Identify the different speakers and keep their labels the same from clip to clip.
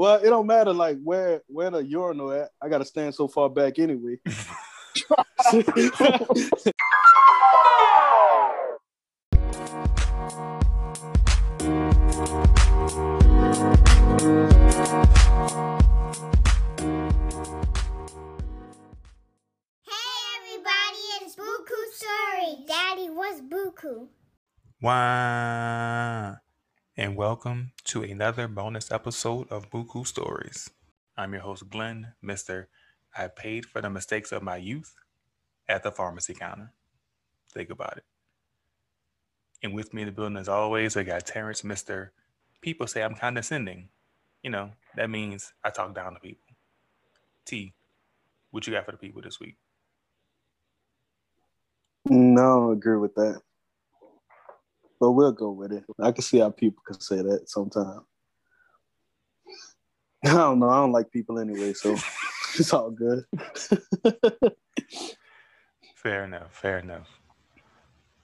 Speaker 1: Well, it don't matter like where where the urinal at. I gotta stand so far back anyway.
Speaker 2: Hey everybody, it's Buku Sorry. Daddy, what's Buku
Speaker 3: Story. And welcome to another bonus episode of Buku Stories. I'm your host, Glenn, Mr. I paid for the mistakes of my youth at the pharmacy counter. Think about it. And with me in the building, as always, I got Terrence, Mr. People say I'm condescending. You know, that means I talk down to people. T, what you got for the people this week?
Speaker 1: No, I agree with that. But we'll go with it. I can see how people can say that sometimes. I don't know. I don't like people anyway, so it's all good.
Speaker 3: Fair enough. Fair enough.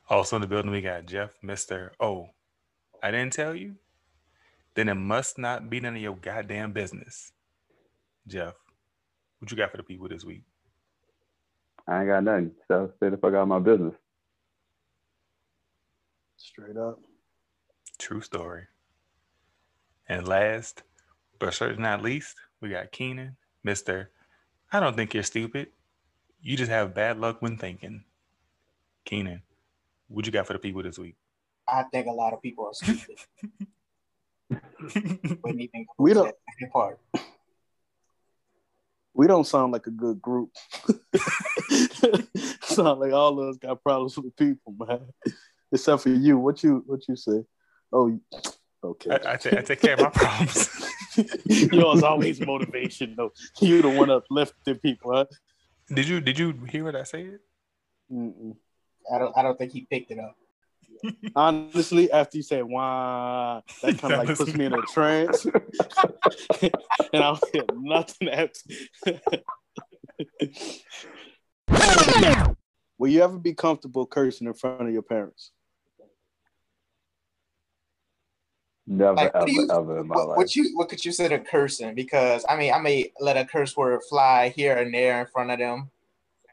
Speaker 3: Also in the building, we got Jeff, Mr. Oh, I didn't tell you? Then it must not be none of your goddamn business. Jeff, what you got for the people this week?
Speaker 4: I ain't got nothing. So stay the fuck out of my business.
Speaker 1: Straight up.
Speaker 3: True story. And last, but certainly not least, we got Keenan, Mr. I don't think you're stupid. You just have bad luck when thinking. Keenan, what you got for the people this week?
Speaker 5: I think a lot of people are stupid. Even
Speaker 1: We don't-
Speaker 5: that part.
Speaker 1: We don't sound like a good group. sound like all of us got problems with people, man. Except for you. What you what you say? Oh, okay.
Speaker 3: I, I, ta- I take care of my problems.
Speaker 1: Yours always motivation though. You the one uplifting people, huh?
Speaker 3: did you did you hear what I said?
Speaker 1: Mm-mm.
Speaker 5: I don't. I don't think he picked it up.
Speaker 1: Honestly, after you said "wow," that kind of like puts me in a trance, and I don't hear nothing after. Will you ever be comfortable cursing in front of your parents?
Speaker 4: Never,
Speaker 5: Like,
Speaker 4: ever,
Speaker 5: do you-
Speaker 4: ever in my
Speaker 5: What,
Speaker 4: life.
Speaker 5: what you what could you consider cursing? Because I mean, I may let a curse word fly here and there in front of them,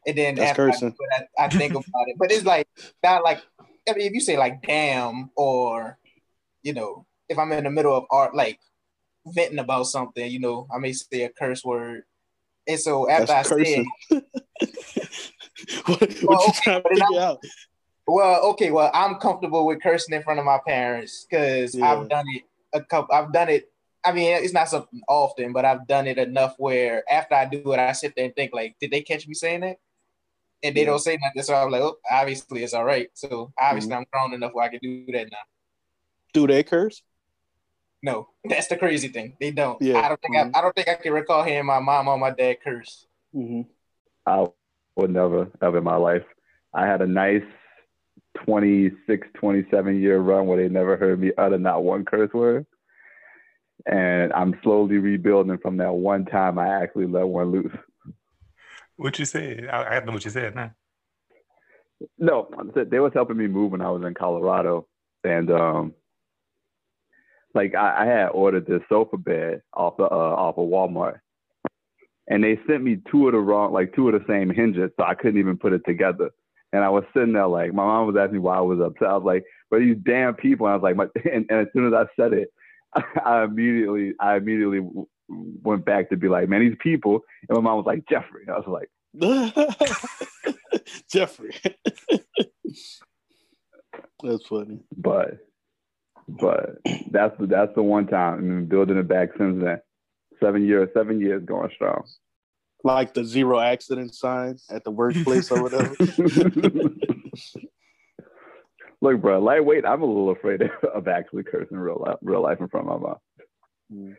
Speaker 5: and then
Speaker 1: That's
Speaker 5: after I,
Speaker 1: cursing.
Speaker 5: I, I think about it. But it's like not like I mean, if you say like "damn" or you know, if I'm in the middle of art, like venting about something, you know, I may say a curse word. And so after
Speaker 1: That's
Speaker 5: I say,
Speaker 1: cursing. what what
Speaker 5: Well,
Speaker 1: you
Speaker 5: okay,
Speaker 1: trying to
Speaker 5: but then
Speaker 1: figure out?
Speaker 5: Well, okay, well, I'm comfortable with cursing in front of my parents because
Speaker 1: Yeah.
Speaker 5: I've done it a couple. I've done it. I mean, it's not something often, but I've done it enough where after I do it, I sit there and think like, did they catch me saying that? And they
Speaker 1: Yeah.
Speaker 5: don't say nothing, so I'm like, oh, obviously it's all right. So obviously
Speaker 1: Mm-hmm.
Speaker 5: I'm grown enough where I can do that now.
Speaker 1: Do they curse?
Speaker 5: No, that's the crazy thing. They don't.
Speaker 1: Yeah.
Speaker 5: I don't think
Speaker 1: Mhm.
Speaker 5: I, I don't think I can recall hearing my mom or my dad curse.
Speaker 1: hmm
Speaker 4: I would never, ever in my life. I had a nice 26, 27 year run where they never heard me utter not one curse word. And I'm slowly rebuilding from that one time I actually let one loose.
Speaker 3: What you said? I, I know what you said now.
Speaker 4: No, they was helping me move when I was in Colorado, and um, like I, I had ordered this sofa bed off the uh, off of Walmart, and they sent me two of the wrong, like two of the same hinges, so I couldn't even put it together. And I was sitting there like, my mom was asking me why I was upset. I was like, "But these damn people!" And I was like, my, and, and as soon as I said it, I immediately, I immediately went back to be like, "Man, these people." And my mom was like, "Jeffrey." I was like.
Speaker 1: Jeffrey. That's funny.
Speaker 4: but but that's the that's the one time and been building it back since then. Seven years, seven years going strong.
Speaker 1: Like the zero accident sign at the workplace or whatever.
Speaker 4: Look, bro, lightweight. I'm a little afraid of actually cursing real life, real life in front of my mom.
Speaker 1: Mm.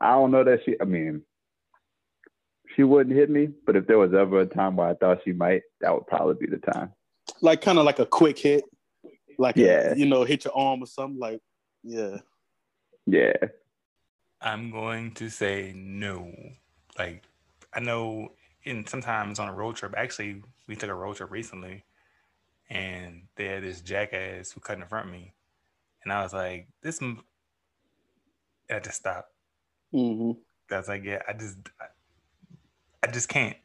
Speaker 4: I don't know that she. I mean, she wouldn't hit me, but if there was ever a time where I thought she might, that would probably be the time.
Speaker 1: like kind of like a quick hit. Like a-
Speaker 4: Yeah.
Speaker 1: you know, hit your arm or something. Like, yeah.
Speaker 4: Yeah,
Speaker 3: I'm going to say no. Like I know in sometimes on a road trip, actually we took a road trip recently and they had this jackass who cut in front of me. And I was like, this m-, I just stopped.
Speaker 1: hmm
Speaker 3: That's like yeah, I just I, I just can't.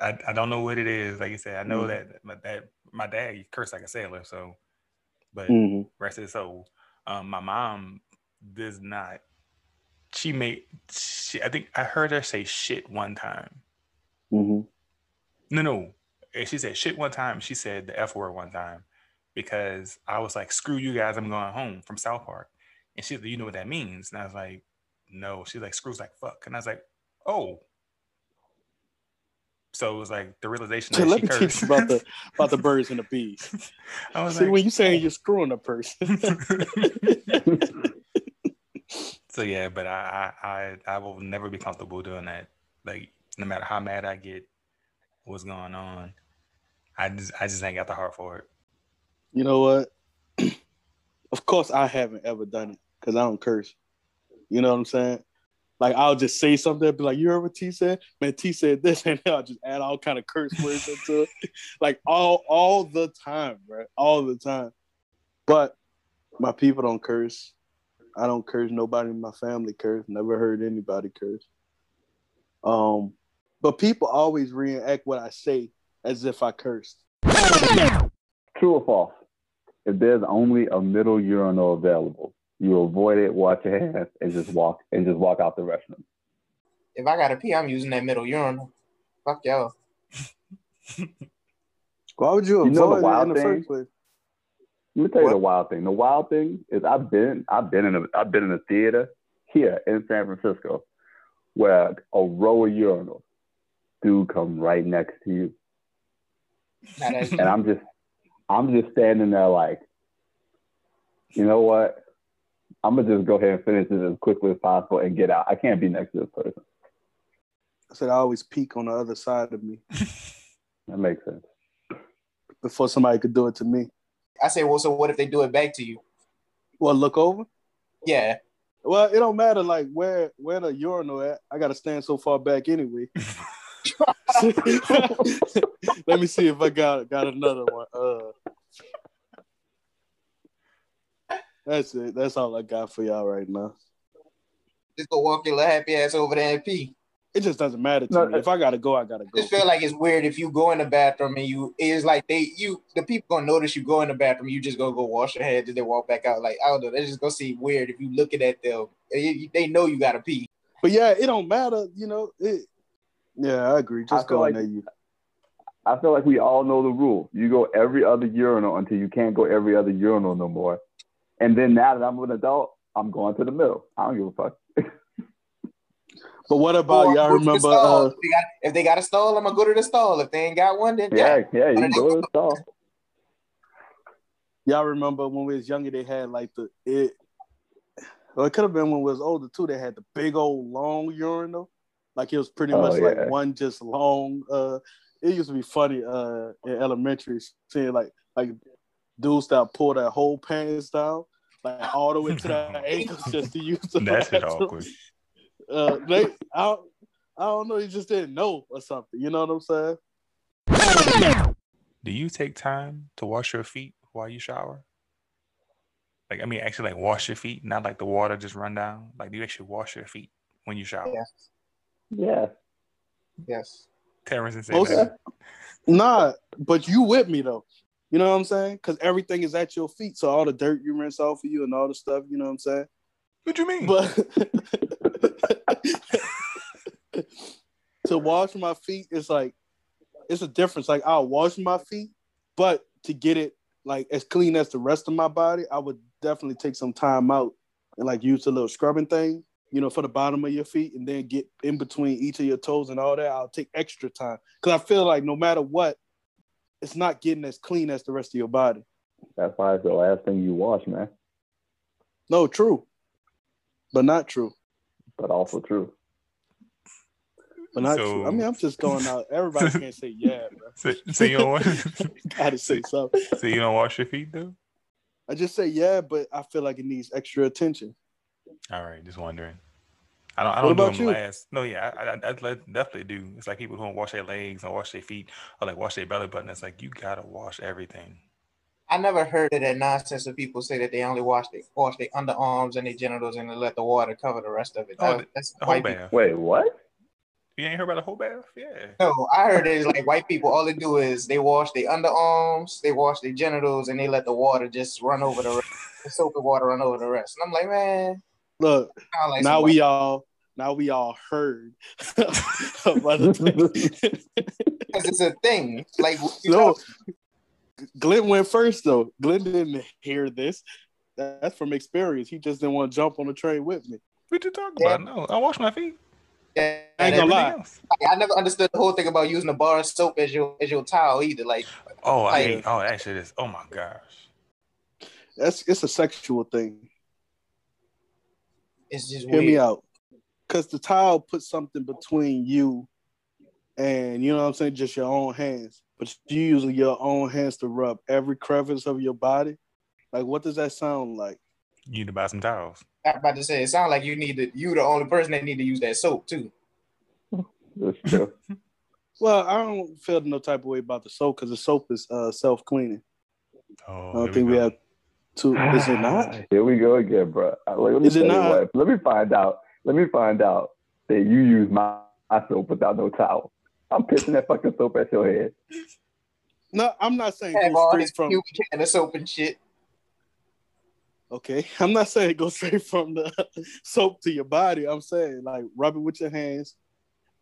Speaker 3: I, I don't know what it is. Like you said, I know
Speaker 1: Mhm.
Speaker 3: that my dad my dad he cursed like a sailor, so but
Speaker 1: hmm
Speaker 3: rest his soul. Um, my mom does not. She made. She, I think I heard her say shit one time.
Speaker 1: hmm
Speaker 3: No, no. She said shit one time. She said the f word one time because I was like, "Screw you guys! I'm going home from South Park." And she's like, "You know what that means?" And I was like, "No." She's like, "Screws like fuck," and I was like, "Oh." So it was like the realization
Speaker 1: So let
Speaker 3: she
Speaker 1: me teach you about the about the birds and the bees.
Speaker 3: I was
Speaker 1: See,
Speaker 3: like,
Speaker 1: when you saying you're screwing a person,
Speaker 3: so yeah, but I, I I will never be comfortable doing that. Like no matter how mad I get, what's going on, I just I just ain't got the heart for it.
Speaker 1: you know what? of course, I haven't ever done it because I don't curse. You know what I'm saying? Like I'll just say something, be like, "You heard what T said? Man, T said this," and I'll just add all kind of curse words into it, like all all the time, right? All the time. But my people don't curse. I don't curse. Nobody in my family curse. Never heard anybody curse. Um, but people always reenact what I say as if I cursed.
Speaker 4: True or false? If there's only a middle urinal available, you avoid it, wash your hands, and just walk and just walk out the restroom.
Speaker 5: If I gotta pee, I'm using that middle urinal. Fuck y'all.
Speaker 1: Why would you
Speaker 4: You know the
Speaker 1: avoid it in
Speaker 4: wild
Speaker 1: the
Speaker 4: thing?
Speaker 1: first place?
Speaker 4: Let me tell you
Speaker 5: What?
Speaker 4: the wild thing. The wild thing is I've been I've been in a I've been in a theater here in San Francisco where a row of urinals do come right next to you. And I'm just I'm just standing there like, you know what? I'm gonna just go ahead and finish this as quickly as possible and get out. I can't be next to this person.
Speaker 1: I said I always peek on the other side of me
Speaker 4: That makes sense.
Speaker 1: before somebody could do it to me.
Speaker 5: I say, well, so what if they do it back to you?
Speaker 1: Well, look over.
Speaker 5: Yeah.
Speaker 1: Well, it don't matter like where where the urinal at. I gotta stand so far back anyway. Let me see if I got got another one. Uh, that's it. That's all I got for y'all right now.
Speaker 5: Just go walk your little happy ass over there and pee.
Speaker 1: It just doesn't matter to
Speaker 4: No,
Speaker 1: me. Uh, if I gotta go, I gotta go.
Speaker 5: just feel like it's weird if you go in the bathroom and you it's like they you the people gonna notice you go in the bathroom you just gonna go wash your hands and they walk back out like I don't know they just gonna see weird if you looking at them they, they know you gotta pee
Speaker 1: But yeah, it don't matter. You know. It, yeah, I agree. Just
Speaker 4: feel
Speaker 1: go in
Speaker 4: like-
Speaker 1: there. You.
Speaker 4: I feel like we all know the rule. You go every other urinal until you can't go every other urinal no more. And then now that I'm an adult, I'm going to the middle. I don't give a fuck.
Speaker 1: But what about
Speaker 5: Or
Speaker 1: y'all
Speaker 5: go the
Speaker 1: remember? Uh,
Speaker 5: if, they got, if they got a stall I'm gonna go to the stall if they ain't got one then
Speaker 4: Yeah,
Speaker 5: yeah,
Speaker 4: yeah, you go to the stall.
Speaker 1: Y'all remember when we was younger, they had like the it. Well, it could have been when we was older too. They had the big old long urinal, like it was pretty
Speaker 4: Oh,
Speaker 1: much like one just long. Uh, it used to be funny. Uh, in elementary, seeing like like dudes that pull their whole pants down, like all the way to their ankles, just to use the
Speaker 3: That shit
Speaker 1: bathroom.
Speaker 3: awkward.
Speaker 1: Uh, they, I, don't- I don't know. They just didn't know or something. You know what I'm saying?
Speaker 3: Do you take time to wash your feet while you shower? Like I mean, actually, like wash your feet, not like the water just run down. Like, do you actually wash your feet when you shower?
Speaker 5: Yeah.
Speaker 4: Yeah.
Speaker 5: yes
Speaker 3: Terrence and say
Speaker 1: Most-
Speaker 3: that.
Speaker 1: Nah, but you with me though. You know what I'm saying? Because everything is at your feet, so all the dirt you rinse off of you and all the stuff. You know what I'm saying?
Speaker 3: What you mean?
Speaker 1: But to wash my feet is like it's a difference. Like I'll wash my feet, but to get it like as clean as the rest of my body, I would definitely take some time out and like use a little scrubbing thing, you know, for the bottom of your feet, and then get in between each of your toes and all that. I'll take extra time because I feel like no matter what, it's not getting as clean as the rest of your body.
Speaker 4: That's why it's the last thing you wash, man.
Speaker 1: No, true, but not true.
Speaker 4: But also true.
Speaker 1: But not
Speaker 3: So-
Speaker 1: true. I mean, I'm just going out. Everybody can't say yeah, bro.
Speaker 3: So, so you don't wash,
Speaker 1: Gotta say something.
Speaker 3: so you don't wash your feet though?
Speaker 1: I just say yeah, but I feel like it needs extra attention.
Speaker 3: All right, just wondering. I don't. I
Speaker 1: What
Speaker 3: don't do
Speaker 1: about
Speaker 3: them
Speaker 1: you?
Speaker 3: last. No, yeah, I, I, I definitely do. It's like people who don't wash their legs or wash their feet or like wash their belly button. It's like you gotta wash everything.
Speaker 5: I never heard of that nonsense of people say that they only wash their wash their underarms and their genitals and they let the water cover the rest of it.
Speaker 3: Oh,
Speaker 5: That- that's
Speaker 3: The whole
Speaker 5: white people.
Speaker 3: bath.
Speaker 4: Wait, what?
Speaker 3: You ain't heard about the whole bath? Yeah.
Speaker 5: No, I heard it's like white people. All they do is they wash their underarms, they wash their genitals, and they let the water just run over the rest. The soap and water run over the rest. And I'm like, man,
Speaker 1: Look,
Speaker 5: like
Speaker 1: now
Speaker 5: some
Speaker 1: we all now we all heard of other things.
Speaker 5: 'cause it's a thing. Like you
Speaker 1: no,
Speaker 5: know,
Speaker 1: Glenn went first though. Glenn didn't hear this. That's from experience. He just didn't want to jump on the train with me.
Speaker 3: What you talking
Speaker 5: Yeah.
Speaker 3: about? No, I wash my feet.
Speaker 5: yeah,
Speaker 1: I ain't gonna lie.
Speaker 3: Else.
Speaker 5: I never understood the whole thing about using a bar of soap as your as your towel either. Like
Speaker 3: Oh, I
Speaker 5: Like-
Speaker 3: hate. Oh, that shit is. Oh my gosh.
Speaker 1: That's it's a sexual thing.
Speaker 5: it's just
Speaker 1: Hear
Speaker 5: weird.
Speaker 1: me out. Cause the towel puts something between you and you know what I'm saying, just your own hands. But you using your own hands to rub every crevice of your body. Like what does that sound like?
Speaker 3: You need to buy some towels.
Speaker 5: I'm about to say it sounds like you need to. You the only person that need to use that soap too.
Speaker 4: That's true.
Speaker 1: Well, I don't feel no type of way about the soap because the soap is uh, self cleaning.
Speaker 3: Oh,
Speaker 1: I don't think we
Speaker 3: go.
Speaker 1: have to. Is it not?
Speaker 4: Here we go again, bro. Like, let me
Speaker 1: Is it not?
Speaker 4: what. Let me find out. Let me find out that you use my, my soap without no towel. I'm pissing that fucking soap at your head.
Speaker 1: No, I'm not saying
Speaker 5: Have
Speaker 1: go straight from.
Speaker 5: pubic hair and soap and shit.
Speaker 1: Okay, I'm not saying go straight from the soap to your body. I'm saying like rub it with your hands,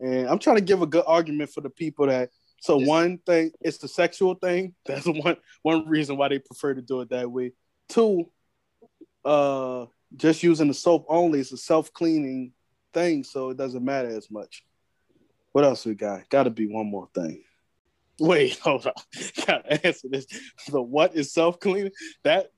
Speaker 1: and I'm trying to give a good argument for the people that. So
Speaker 5: Just-
Speaker 1: one thing, it's the sexual thing. That's one one reason why they prefer to do it that way. Two, uh, just using the soap only is a self cleaning thing, so it doesn't matter as much. What else we got? Got to be one more thing. Wait, hold on. Gotta answer this. The what is self cleaning? That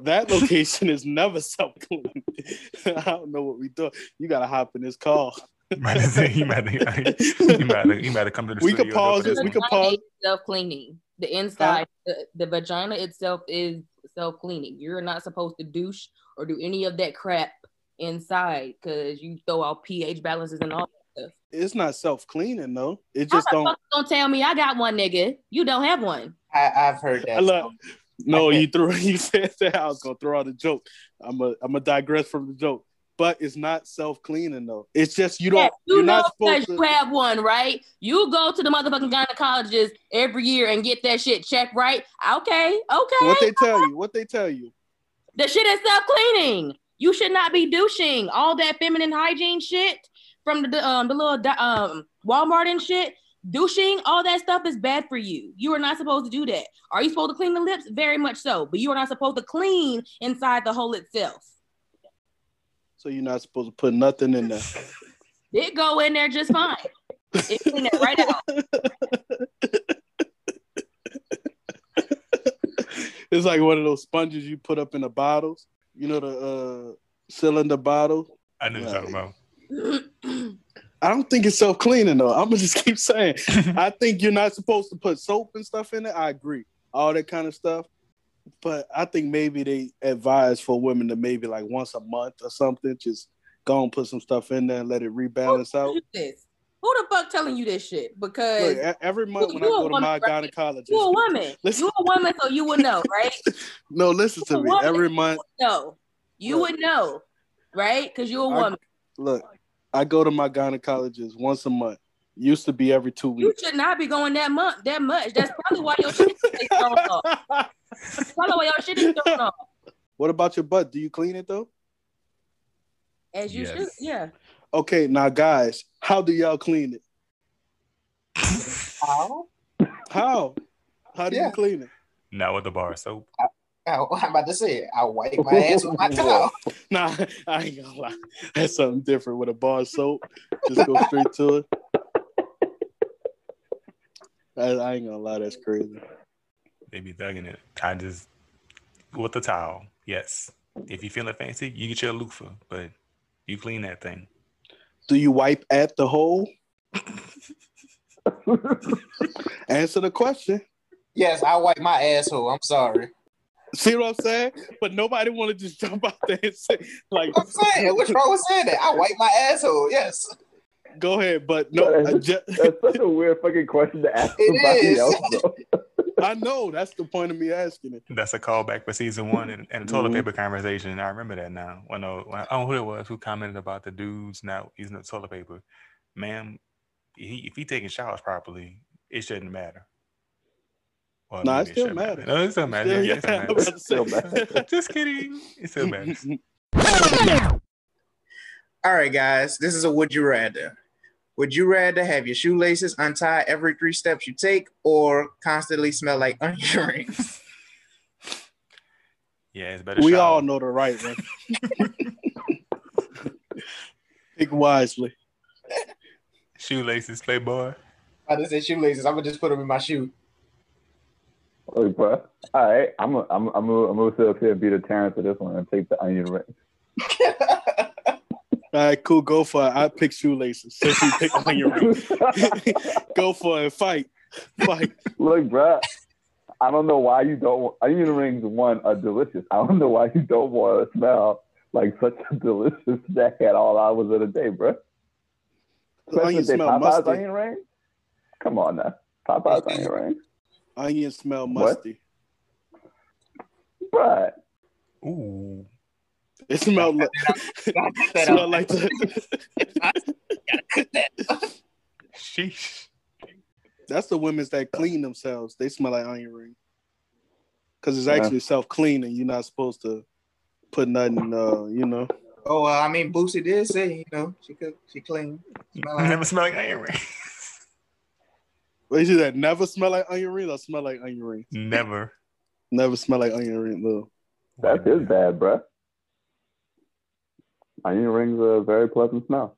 Speaker 1: that location is never self cleaning. I don't know what we do. You gotta hop in this call.
Speaker 3: Might have said he might have, he might have, he might have come to the
Speaker 1: We could pause
Speaker 3: to
Speaker 1: this. We could pause.
Speaker 6: self cleaning. The inside, the, the vagina itself is self cleaning. You're not supposed to douche or do any of that crap inside because you throw out pH balances and all.
Speaker 1: It's not self cleaning though. It
Speaker 6: How
Speaker 1: just
Speaker 6: the
Speaker 1: don't.
Speaker 6: fuck you gonna tell me I got one, nigga? You don't have one.
Speaker 5: I, I've heard that.
Speaker 1: Look, no, you threw. You said that I was gonna throw out a joke. I'm a. I'm gonna digress from the joke. But it's not self cleaning though. It's just you don't.
Speaker 6: you
Speaker 1: you're
Speaker 6: know
Speaker 1: not
Speaker 6: because
Speaker 1: supposed
Speaker 6: you
Speaker 1: to.
Speaker 6: have one, right? You go to the motherfucking gynecologist every year and get that shit checked, right? Okay, okay.
Speaker 1: What they tell you? What they tell you?
Speaker 6: The shit is self cleaning. You should not be douching all that feminine hygiene shit from the um the little um Walmart and shit. Douching, all that stuff is bad for you. You are not supposed to do that. Are you supposed to clean the lips? Very much so, but you are not supposed to clean inside the hole itself.
Speaker 1: So you're not supposed to put nothing in there.
Speaker 6: It go in there just fine. It clean it right out.
Speaker 1: it's like one of those sponges you put up in the bottles. You know the uh, cylinder bottle.
Speaker 3: I knew what you're talking about.
Speaker 1: I don't think it's self cleaning though. I'm gonna just keep saying. I think you're not supposed to put soap and stuff in it. I agree, all that kind of stuff. But I think maybe they advise for women to maybe like once a month or something, just go and put some stuff in there and let it rebalance out.
Speaker 6: Who this? Who the fuck telling you this shit? Because
Speaker 1: Look, every month when I
Speaker 6: you
Speaker 1: go to
Speaker 6: woman,
Speaker 1: my
Speaker 6: right?
Speaker 1: gynecologist,
Speaker 6: you a woman.
Speaker 1: Listen.
Speaker 6: You a woman, so you would know, right?
Speaker 1: no, listen to
Speaker 6: You a
Speaker 1: me.
Speaker 6: woman.
Speaker 1: Every month,
Speaker 6: No, you would know, right? Because you're a
Speaker 1: I-
Speaker 6: woman.
Speaker 1: look, I go to my gynecologist once a month. Used to be every two weeks.
Speaker 6: You
Speaker 1: weeks.
Speaker 6: should not be going that month, that much. That's probably why your shit is thrown off. That's probably why your shit is thrown off.
Speaker 1: what about your butt? Do you clean it though?
Speaker 6: As you
Speaker 3: Yes.
Speaker 6: should, yeah.
Speaker 1: Okay, now guys, how do y'all clean it?
Speaker 5: How?
Speaker 1: How? How do
Speaker 5: Yeah.
Speaker 1: you clean it?
Speaker 3: Not with the bar of soap.
Speaker 5: Oh, I'm about to say it. I wipe my ass with my towel.
Speaker 1: Nah, I ain't gonna lie. That's something different with a bar of soap. Just go straight to it. I, I ain't gonna lie, that's crazy.
Speaker 3: They be thugging it. I just with the towel. Yes. If you feeling fancy, you get your loofah, but you clean that thing.
Speaker 1: Do you wipe at the hole? Answer the question.
Speaker 5: Yes, I wipe my asshole. I'm sorry.
Speaker 1: See what I'm saying? But nobody want to just jump out there and say, like,
Speaker 5: I'm saying, what's wrong with saying that? I wipe my asshole. Yes,
Speaker 1: go ahead. But no, I ju-
Speaker 4: That's such a weird fucking question to ask
Speaker 5: It
Speaker 4: somebody
Speaker 5: is.
Speaker 4: else.
Speaker 1: I know that's the point of me asking it.
Speaker 3: That's a callback for season one and, and the toilet
Speaker 1: Mhm.
Speaker 3: paper conversation. I remember that now. When, uh, when know who it was who commented about the dudes not using the toilet paper. Ma'am, he, if he taking showers properly, it shouldn't matter. Well,
Speaker 1: Nah, it
Speaker 3: maybe
Speaker 1: still
Speaker 3: should
Speaker 1: matter.
Speaker 3: No, it still matters.
Speaker 1: Still-
Speaker 3: Yeah, it still
Speaker 1: yeah, I was about to
Speaker 3: matters. Just kidding. It still matters.
Speaker 5: All right, guys, this is a would you rather. Would you rather have your shoelaces untied every three steps you take or constantly smell like onion rings?
Speaker 3: Yeah, it's better.
Speaker 1: we
Speaker 3: shower.
Speaker 1: all know the right one. Pick wisely.
Speaker 3: shoelaces, playboy.
Speaker 5: I just said shoelaces. I'm gonna just put them in my shoe.
Speaker 4: Look, bro. All right, I'm gonna I'm I'm gonna I'm gonna sit up here and be the Terrence of this one and take the onion ring.
Speaker 1: All right, cool. Go for it. I pick shoelaces. Since you pick on your ring. Go for it. Fight. Fight.
Speaker 4: Look, bro. I don't know why you don't. want- Onion rings, one, are delicious. I don't know why you don't want to smell like such a delicious snack at all hours of the day, bro. Especially they
Speaker 1: smell
Speaker 4: Popeye's
Speaker 1: musty.
Speaker 4: onion ring. Come on now, Popeye's onion ring,
Speaker 1: Onions smell
Speaker 4: What?
Speaker 1: musty.
Speaker 4: bro.
Speaker 3: Ooh.
Speaker 1: It smell like
Speaker 5: Gotta cut that
Speaker 1: smell like the,
Speaker 3: Sheesh.
Speaker 1: that's the women's that clean themselves. They smell like onion ring. Cause it's
Speaker 4: Yeah.
Speaker 1: actually self cleaning. You're not supposed to put nothing. Uh, you know.
Speaker 5: Oh, well, I mean, Boosie did say, you know, she could, she clean. Smell like
Speaker 3: Never smell like iron ring.
Speaker 1: What is it that never smell like onion ring or smell like onion ring?
Speaker 3: Never.
Speaker 1: Never smell like onion ring though.
Speaker 4: That's his bad, bro. Onion rings are a very pleasant smell.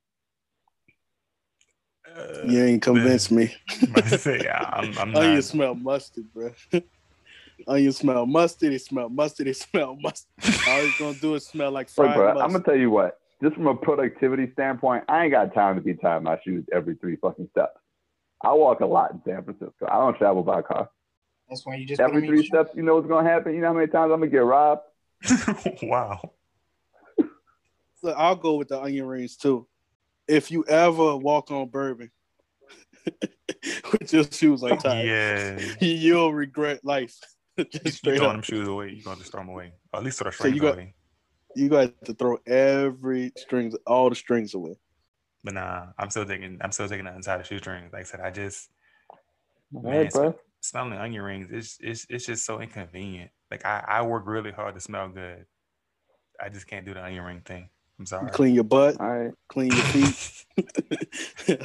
Speaker 3: Uh,
Speaker 1: You ain't convinced me.
Speaker 3: say, yeah, I'm, I'm
Speaker 1: Onion
Speaker 3: not.
Speaker 1: smell musty, bro. Onion smell musty. They smell musty. They smell musty. All it's gonna do is smell like
Speaker 4: Look,
Speaker 1: fried
Speaker 4: bro, I'm gonna tell you what. Just from a productivity standpoint, I ain't got time to be tying my shoes every three fucking steps. I walk a lot in San Francisco. I don't travel by car.
Speaker 5: That's when you just put
Speaker 4: Every three
Speaker 5: your
Speaker 4: steps, you know what's gonna happen. You know how many times I'm gonna get robbed.
Speaker 3: wow.
Speaker 1: Look, I'll go with the onion rings too. If you ever walk on bourbon with your shoes untied,
Speaker 3: Yeah.
Speaker 1: you'll regret life. Just
Speaker 3: you
Speaker 1: straight
Speaker 3: throwing
Speaker 1: up.
Speaker 3: them shoes away. You're going to just throw them away. Or at least throw the
Speaker 1: So
Speaker 3: strings
Speaker 1: you got-
Speaker 3: away.
Speaker 1: You got to throw every strings, all the strings away.
Speaker 3: But nah, I'm still taking. I'm still taking the inside of shoestrings. Like I said, I just Man,
Speaker 4: right, bro.
Speaker 3: smelling onion rings. It's it's it's just so inconvenient. Like I I work really hard to smell good. I just can't do the onion ring thing. I'm sorry.
Speaker 1: You clean your butt,
Speaker 4: All right.
Speaker 1: clean your feet.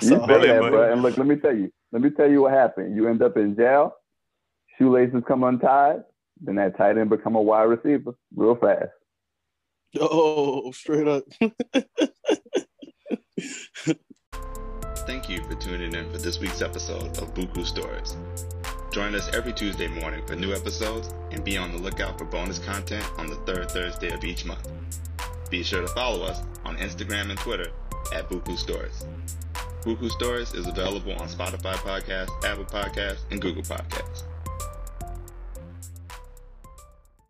Speaker 4: You
Speaker 1: all.
Speaker 4: say
Speaker 3: Buddy,
Speaker 4: that,
Speaker 3: buddy.
Speaker 4: bro. And look, let me tell you. Let me tell you what happened. You end up in jail. Shoelaces come untied. Then that tight end become a wide receiver real fast.
Speaker 1: Oh, straight up.
Speaker 7: Thank you for tuning in for this week's episode of Buku Stories. Join us every Tuesday morning for new episodes and be on the lookout for bonus content on the third Thursday of each month. Be sure to follow us on Instagram and Twitter at Buku Stories. Buku Stories is available on Spotify Podcasts, Apple Podcasts, and Google Podcasts.